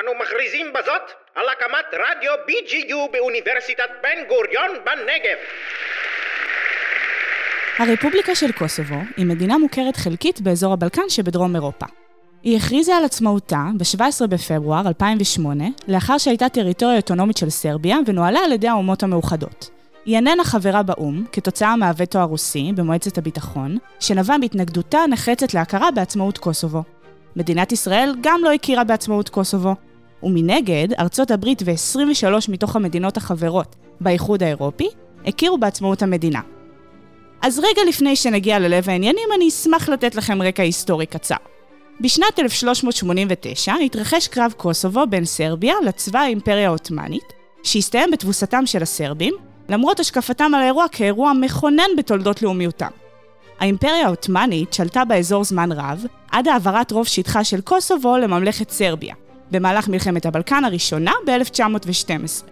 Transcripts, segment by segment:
אנו מכריזים בזאת על הקמת רדיו BGU באוניברסיטת בן גוריון בנגב. הרפובליקה של קוסובו היא מדינה מוכרת חלקית באזור הבלקן שבדרום אירופה. היא הכריזה על עצמאותה ב-17 בפברואר 2008, לאחר שהייתה טריטוריה אוטונומית של סרביה ונוהלה על ידי האומות המאוחדות. היא איננה חברה באו"ם, כתוצאה מהווטו הרוסי במועצת הביטחון, שנבע מהתנגדותה הנחרצת להכרה בעצמאות קוסובו. מדינת ישראל גם לא הכירה בעצמאות קוסובו. ומנגד, ארצות הברית ו-23 מתוך המדינות החברות באיחוד האירופי הכירו בעצמאות המדינה. אז רגע לפני שנגיע ללב העניינים, אני אשמח לתת לכם רקע היסטורי קצר. בשנת 1389 התרחש קרב קוסובו בין סרביה לצבא האימפריה העות'מאנית, שהסתיים בתבוסתם של הסרבים, למרות השקפתם על האירוע כאירוע מכונן בתולדות לאומיותם. האימפריה העות'מאנית שלטה באזור זמן רב, עד העברת רוב שטחה של קוסובו לממלכת סרביה, במהלך מלחמת הבלקן הראשונה ב-1912.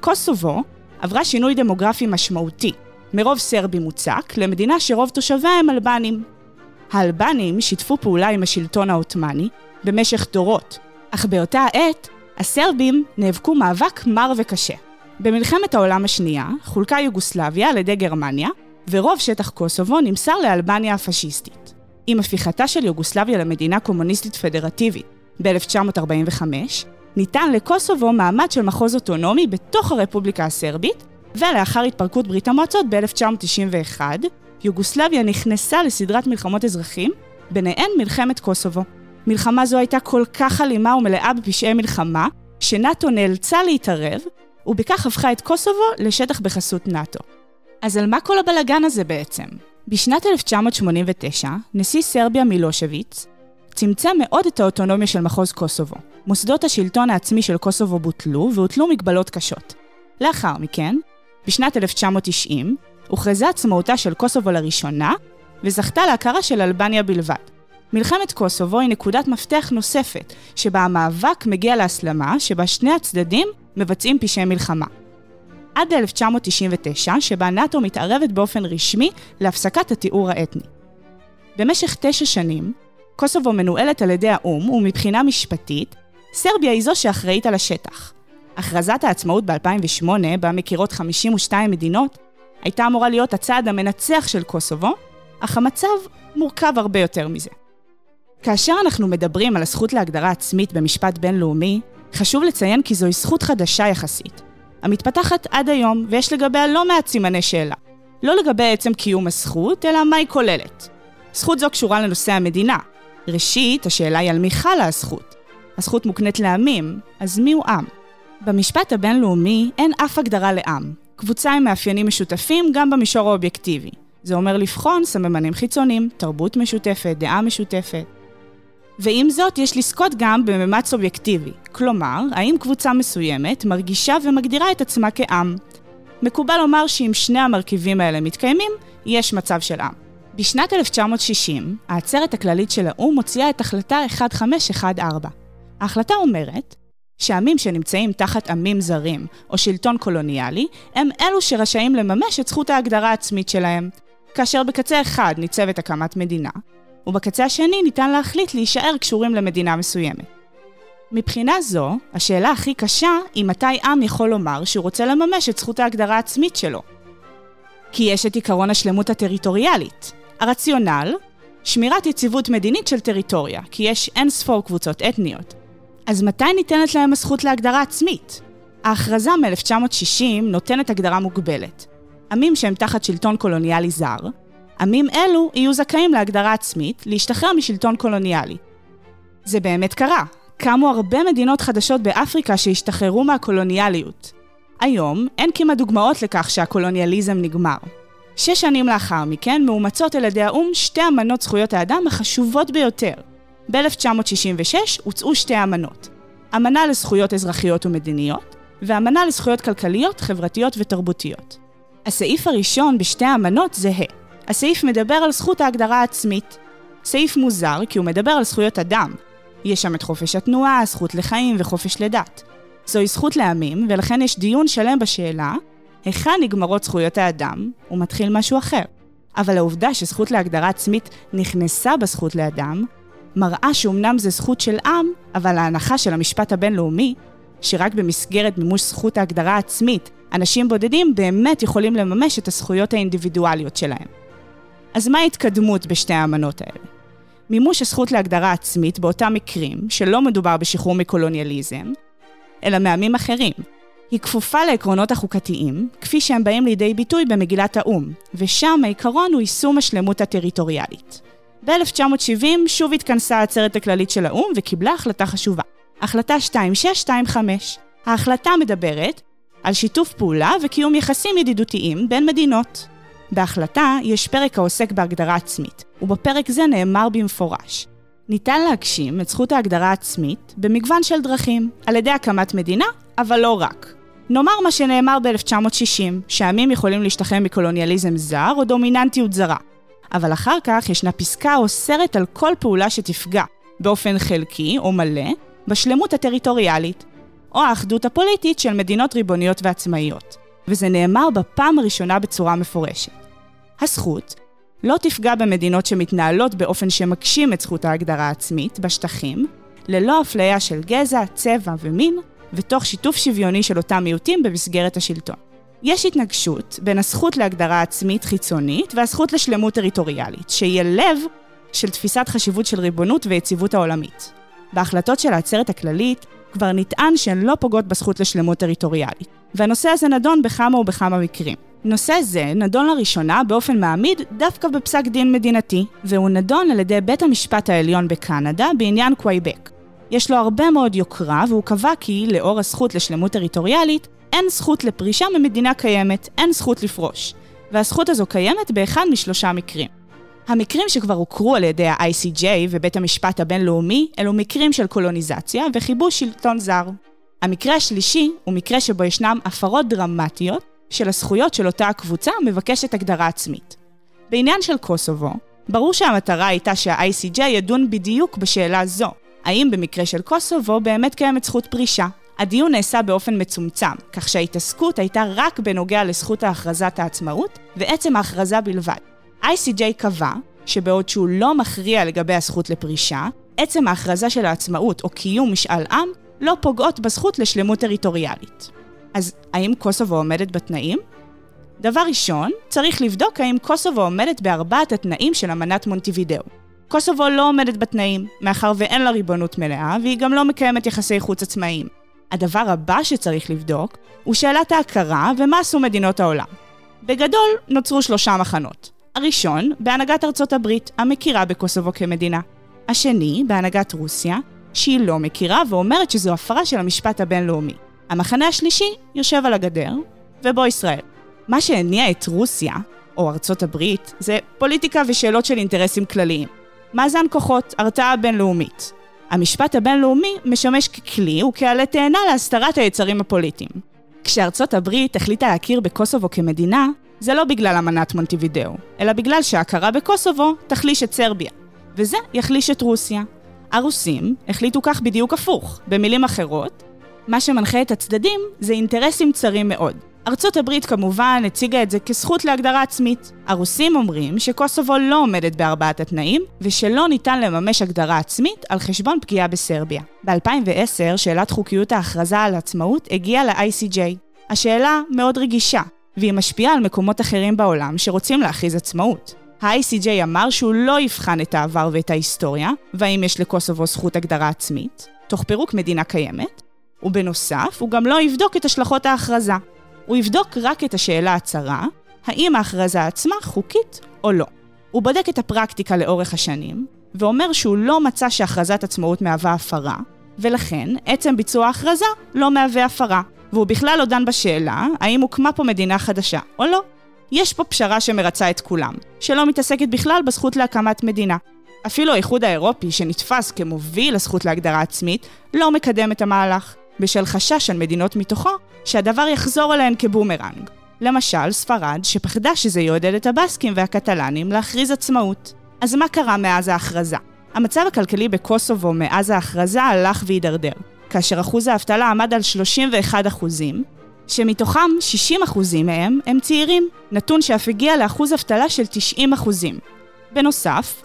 קוסובו עברה שינוי דמוגרפי משמעותי, מרוב סרבי מוצק למדינה שרוב תושביה הם אלבנים. האלבנים שיתפו פעולה עם השלטון העות'מאני במשך דורות, אך באותה העת הסרבים נאבקו מאבק מר וקשה. במלחמת העולם השנייה חולקה יוגוסלביה על ידי גרמניה, ורוב שטח קוסובו נמסר לאלבניה הפשיסטית. עם הפיכתה של יוגוסלביה למדינה קומוניסטית פדרטיבית ב-1945, ניתן לקוסובו מעמד של מחוז אוטונומי בתוך הרפובליקה הסרבית, ולאחר התפרקות ברית המועצות ב-1991, יוגוסלביה נכנסה לסדרת מלחמות אזרחים, ביניהן מלחמת קוסובו. מלחמה זו הייתה כל כך אלימה ומלאה בפשעי מלחמה, שנאט"ו נאלצה להתערב, ובכך הפכה את קוסובו לשטח בחסות נאט"ו. אז על מה כל הבלגן הזה בעצם? בשנת 1989, נשיא סרביה מילושביץ צמצם מאוד את האוטונומיה של מחוז קוסובו. מוסדות השלטון העצמי של קוסובו בוטלו והוטלו מגבלות קשות. לאחר מכן, בשנת 1990, הוכרזה עצמאותה של קוסובו לראשונה, וזכתה להכרה של אלבניה בלבד. מלחמת קוסובו היא נקודת מפתח נוספת, שבה המאבק מגיע להסלמה, שבה שני הצדדים מבצעים פשעי מלחמה. עד 1999, שבה נאט"ו מתערבת באופן רשמי להפסקת התיאור האתני. במשך תשע שנים, קוסובו מנוהלת על ידי האו"ם, ומבחינה משפטית, סרביה היא זו שאחראית על השטח. הכרזת העצמאות ב-2008, בה מכירות 52 מדינות, הייתה אמורה להיות הצעד המנצח של קוסובו, אך המצב מורכב הרבה יותר מזה. כאשר אנחנו מדברים על הזכות להגדרה עצמית במשפט בינלאומי, חשוב לציין כי זוהי זכות חדשה יחסית, המתפתחת עד היום, ויש לגביה לא מעט סימני שאלה. לא לגבי עצם קיום הזכות, אלא מה היא כוללת. זכות זו קשורה לנושא המדינה. ראשית, השאלה היא על מי חלה הזכות. הזכות מוקנית לעמים, אז מיהו עם? במשפט הבינלאומי אין אף הגדרה לעם. קבוצה עם מאפיינים משותפים גם במישור האובייקטיבי. זה אומר לבחון סממנים חיצוניים, תרבות משותפת, דעה משותפת. ועם זאת, יש לזכות גם בממד סובייקטיבי. כלומר, האם קבוצה מסוימת מרגישה ומגדירה את עצמה כעם. מקובל לומר שאם שני המרכיבים האלה מתקיימים, יש מצב של עם. בשנת 1960, העצרת הכללית של האו"ם מוציאה את החלטה 1514. ההחלטה אומרת שעמים שנמצאים תחת עמים זרים או שלטון קולוניאלי, הם אלו שרשאים לממש את זכות ההגדרה העצמית שלהם. כאשר בקצה אחד ניצבת הקמת מדינה, ובקצה השני ניתן להחליט להישאר קשורים למדינה מסוימת. מבחינה זו, השאלה הכי קשה היא מתי עם יכול לומר שהוא רוצה לממש את זכות ההגדרה העצמית שלו. כי יש את עקרון השלמות הטריטוריאלית. הרציונל, שמירת יציבות מדינית של טריטוריה, כי יש אין ספור קבוצות אתניות. אז מתי ניתנת להם הזכות להגדרה עצמית? ההכרזה מ-1960 נותנת הגדרה מוגבלת. עמים שהם תחת שלטון קולוניאלי זר, עמים אלו יהיו זכאים להגדרה עצמית להשתחרר משלטון קולוניאלי. זה באמת קרה. קמו הרבה מדינות חדשות באפריקה שהשתחררו מהקולוניאליות. היום אין כמעט דוגמאות לכך שהקולוניאליזם נגמר. שש שנים לאחר מכן מאומצות על ידי האו"ם שתי אמנות זכויות האדם החשובות ביותר. ב-1966 הוצאו שתי אמנות. אמנה לזכויות אזרחיות ומדיניות, ואמנה לזכויות כלכליות, חברתיות ותרבותיות. הסעיף הראשון בשתי האמנות זהה. הסעיף מדבר על זכות ההגדרה העצמית. סעיף מוזר כי הוא מדבר על זכויות אדם. יש שם את חופש התנועה, הזכות לחיים וחופש לדת. זוהי זכות לעמים, ולכן יש דיון שלם בשאלה היכן נגמרות זכויות האדם ומתחיל משהו אחר. אבל העובדה שזכות להגדרה עצמית נכנסה בזכות לאדם, מראה שאומנם זה זכות של עם, אבל ההנחה של המשפט הבינלאומי, שרק במסגרת מימוש זכות ההגדרה העצמית, אנשים בודדים באמת יכולים לממש את הזכויות האינדיבידואליות שלהם. אז מה ההתקדמות בשתי האמנות האלה? מימוש הזכות להגדרה עצמית באותם מקרים שלא מדובר בשחרור מקולוניאליזם, אלא מעמים אחרים. היא כפופה לעקרונות החוקתיים, כפי שהם באים לידי ביטוי במגילת האו"ם, ושם העיקרון הוא יישום השלמות הטריטוריאלית. ב-1970 שוב התכנסה העצרת הכללית של האו"ם וקיבלה החלטה חשובה. החלטה 2625. ההחלטה מדברת על שיתוף פעולה וקיום יחסים ידידותיים בין מדינות. בהחלטה יש פרק העוסק בהגדרה עצמית, ובפרק זה נאמר במפורש ניתן להגשים את זכות ההגדרה העצמית במגוון של דרכים, על ידי הקמת מדינה, אבל לא רק. נאמר מה שנאמר ב-1960, שעמים יכולים להשתחרר מקולוניאליזם זר או דומיננטיות זרה. אבל אחר כך ישנה פסקה האוסרת על כל פעולה שתפגע, באופן חלקי או מלא, בשלמות הטריטוריאלית, או האחדות הפוליטית של מדינות ריבוניות ועצמאיות. וזה נאמר בפעם הראשונה בצורה מפורשת. הזכות לא תפגע במדינות שמתנהלות באופן שמגשים את זכות ההגדרה העצמית בשטחים, ללא אפליה של גזע, צבע ומין, ותוך שיתוף שוויוני של אותם מיעוטים במסגרת השלטון. יש התנגשות בין הזכות להגדרה עצמית חיצונית והזכות לשלמות טריטוריאלית, שהיא הלב של תפיסת חשיבות של ריבונות ויציבות העולמית. בהחלטות של העצרת הכללית כבר נטען שהן לא פוגעות בזכות לשלמות טריטוריאלית, והנושא הזה נדון בכמה ובכמה מקרים. נושא זה נדון לראשונה באופן מעמיק דווקא בפסק דין מדינתי, והוא נדון על ידי בית המשפט העליון בקנדה בעניין קווייבק. יש לו הרבה מאוד יוקרה, והוא קבע כי, לאור הזכות לשלמות טריטוריאלית, אין זכות לפרישה ממדינה קיימת, אין זכות לפרוש. והזכות הזו קיימת באחד משלושה מקרים. המקרים שכבר הוכרו על ידי ה-ICJ ובית המשפט הבינלאומי, אלו מקרים של קולוניזציה וכיבוש שלטון זר. המקרה השלישי הוא מקרה שבו ישנם הפרות דרמטיות של הזכויות של אותה הקבוצה המבקשת הגדרה עצמית. בעניין של קוסובו, ברור שהמטרה הייתה שה-ICJ ידון בדיוק בשאלה זו, האם במקרה של קוסובו באמת קיימת זכות פרישה. הדיון נעשה באופן מצומצם, כך שההתעסקות הייתה רק בנוגע לזכות ההכרזת העצמאות ועצם ההכרזה בלבד. ICJ קבע שבעוד שהוא לא מכריע לגבי הזכות לפרישה, עצם ההכרזה של העצמאות או קיום משאל עם לא פוגעות בזכות לשלמות טריטוריאלית. אז האם קוסובו עומדת בתנאים? דבר ראשון, צריך לבדוק האם קוסובו עומדת בארבעת התנאים של אמנת מונטיבידאו. קוסובו לא עומדת בתנאים, מאחר ואין לה ריבונות מלאה, והיא גם לא מקיימת יחסי חוץ עצמאיים. הדבר הבא שצריך לבדוק, הוא שאלת ההכרה ומה עשו מדינות העולם. בגדול, נוצרו שלושה מחנות. הראשון, בהנהגת ארצות הברית, המכירה בקוסובו כמדינה. השני, בהנהגת רוסיה, שהיא לא מכירה ואומרת שזו הפרה של המשפט הבינלאומי. המחנה השלישי יושב על הגדר, ובו ישראל. מה שהניע את רוסיה, או ארצות הברית, זה פוליטיקה ושאלות של אינטרסים כלליים. מאזן כוחות, הרתעה בינלאומית. המשפט הבינלאומי משמש ככלי וכעלה תאנה להסתרת היצרים הפוליטיים. כשארצות הברית החליטה להכיר בקוסובו כמדינה, זה לא בגלל אמנת מונטיבידאו, אלא בגלל שההכרה בקוסובו תחליש את סרביה, וזה יחליש את רוסיה. הרוסים החליטו כך בדיוק הפוך. במילים אחרות, מה שמנחה את הצדדים זה אינטרסים צרים מאוד. ארצות הברית כמובן הציגה את זה כזכות להגדרה עצמית. הרוסים אומרים שקוסובו לא עומדת בארבעת התנאים, ושלא ניתן לממש הגדרה עצמית על חשבון פגיעה בסרביה. ב-2010, שאלת חוקיות ההכרזה על עצמאות הגיעה ל-ICJ. השאלה מאוד רגישה, והיא משפיעה על מקומות אחרים בעולם שרוצים להכריז עצמאות. ה-ICJ אמר שהוא לא יבחן את העבר ואת ההיסטוריה, והאם יש לקוסובו זכות הגדרה עצמית, תוך פירוק מדינה קיימת, ובנוסף, הוא גם לא יבדוק את השלכות ההכרזה. הוא יבדוק רק את השאלה הצרה, האם ההכרזה עצמה חוקית או לא. הוא בודק את הפרקטיקה לאורך השנים, ואומר שהוא לא מצא שהכרזת עצמאות מהווה הפרה, ולכן עצם ביצוע ההכרזה לא מהווה הפרה, והוא בכלל לא דן בשאלה האם הוקמה פה מדינה חדשה או לא. יש פה פשרה שמרצה את כולם, שלא מתעסקת בכלל בזכות להקמת מדינה. אפילו האיחוד האירופי, שנתפס כמוביל לזכות להגדרה עצמית, לא מקדם את המהלך, בשל חשש של מדינות מתוכו שהדבר יחזור אליהן כבומרנג. למשל, ספרד, שפחדה שזה יעודד את הבסקים והקטלנים להכריז עצמאות. אז מה קרה מאז ההכרזה? המצב הכלכלי בקוסובו מאז ההכרזה הלך והידרדר, כאשר אחוז האבטלה עמד על 31 אחוזים, שמתוכם 60 אחוזים מהם הם צעירים, נתון שאף הגיע לאחוז אבטלה של 90 אחוזים. בנוסף,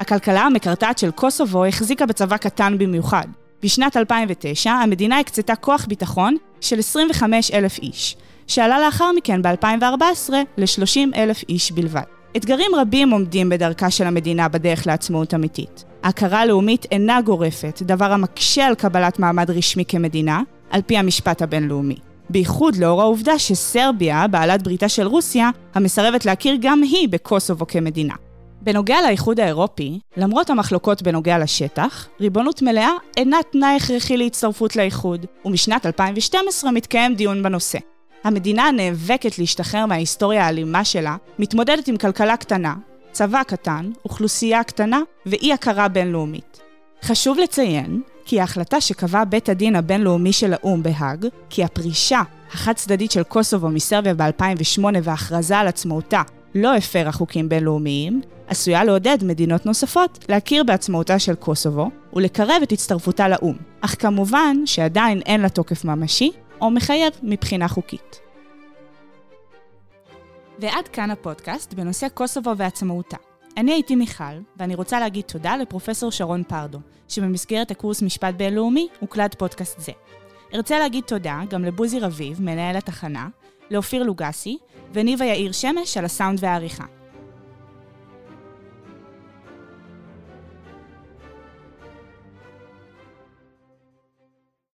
הכלכלה המקרטעת של קוסובו החזיקה בצבא קטן במיוחד. בשנת 2009 המדינה הקצתה כוח ביטחון של 25 אלף איש, שעלה לאחר מכן ב-2014 ל-30 אלף איש בלבד. אתגרים רבים עומדים בדרכה של המדינה בדרך לעצמאות אמיתית. ההכרה הלאומית אינה גורפת, דבר המקשה על קבלת מעמד רשמי כמדינה, על פי המשפט הבינלאומי. בייחוד לאור העובדה שסרביה, בעלת בריתה של רוסיה, המסרבת להכיר גם היא בקוסובו כמדינה. בנוגע לאיחוד האירופי, למרות המחלוקות בנוגע לשטח, ריבונות מלאה אינה תנאי הכרחי להצטרפות לאיחוד, ומשנת 2012 מתקיים דיון בנושא. המדינה הנאבקת להשתחרר מההיסטוריה האלימה שלה, מתמודדת עם כלכלה קטנה, צבא קטן, אוכלוסייה קטנה ואי הכרה בינלאומית. חשוב לציין כי ההחלטה שקבע בית הדין הבינלאומי של האו"ם בהאג, כי הפרישה החד צדדית של קוסובו מסרביה ב-2008 וההכרזה על עצמאותה לא הפרה חוקים בינלאומיים, עשויה לעודד מדינות נוספות להכיר בעצמאותה של קוסובו ולקרב את הצטרפותה לאו"ם, אך כמובן שעדיין אין לה תוקף ממשי או מחייב מבחינה חוקית. ועד כאן הפודקאסט בנושא קוסובו ועצמאותה. אני הייתי מיכל, ואני רוצה להגיד תודה לפרופסור שרון פרדו, שבמסגרת הקורס משפט בינלאומי הוקלט פודקאסט זה. ארצה להגיד תודה גם לבוזי רביב, מנהל התחנה, לאופיר לוגסי, וניבה יאיר שמש על הסאונד והעריכה.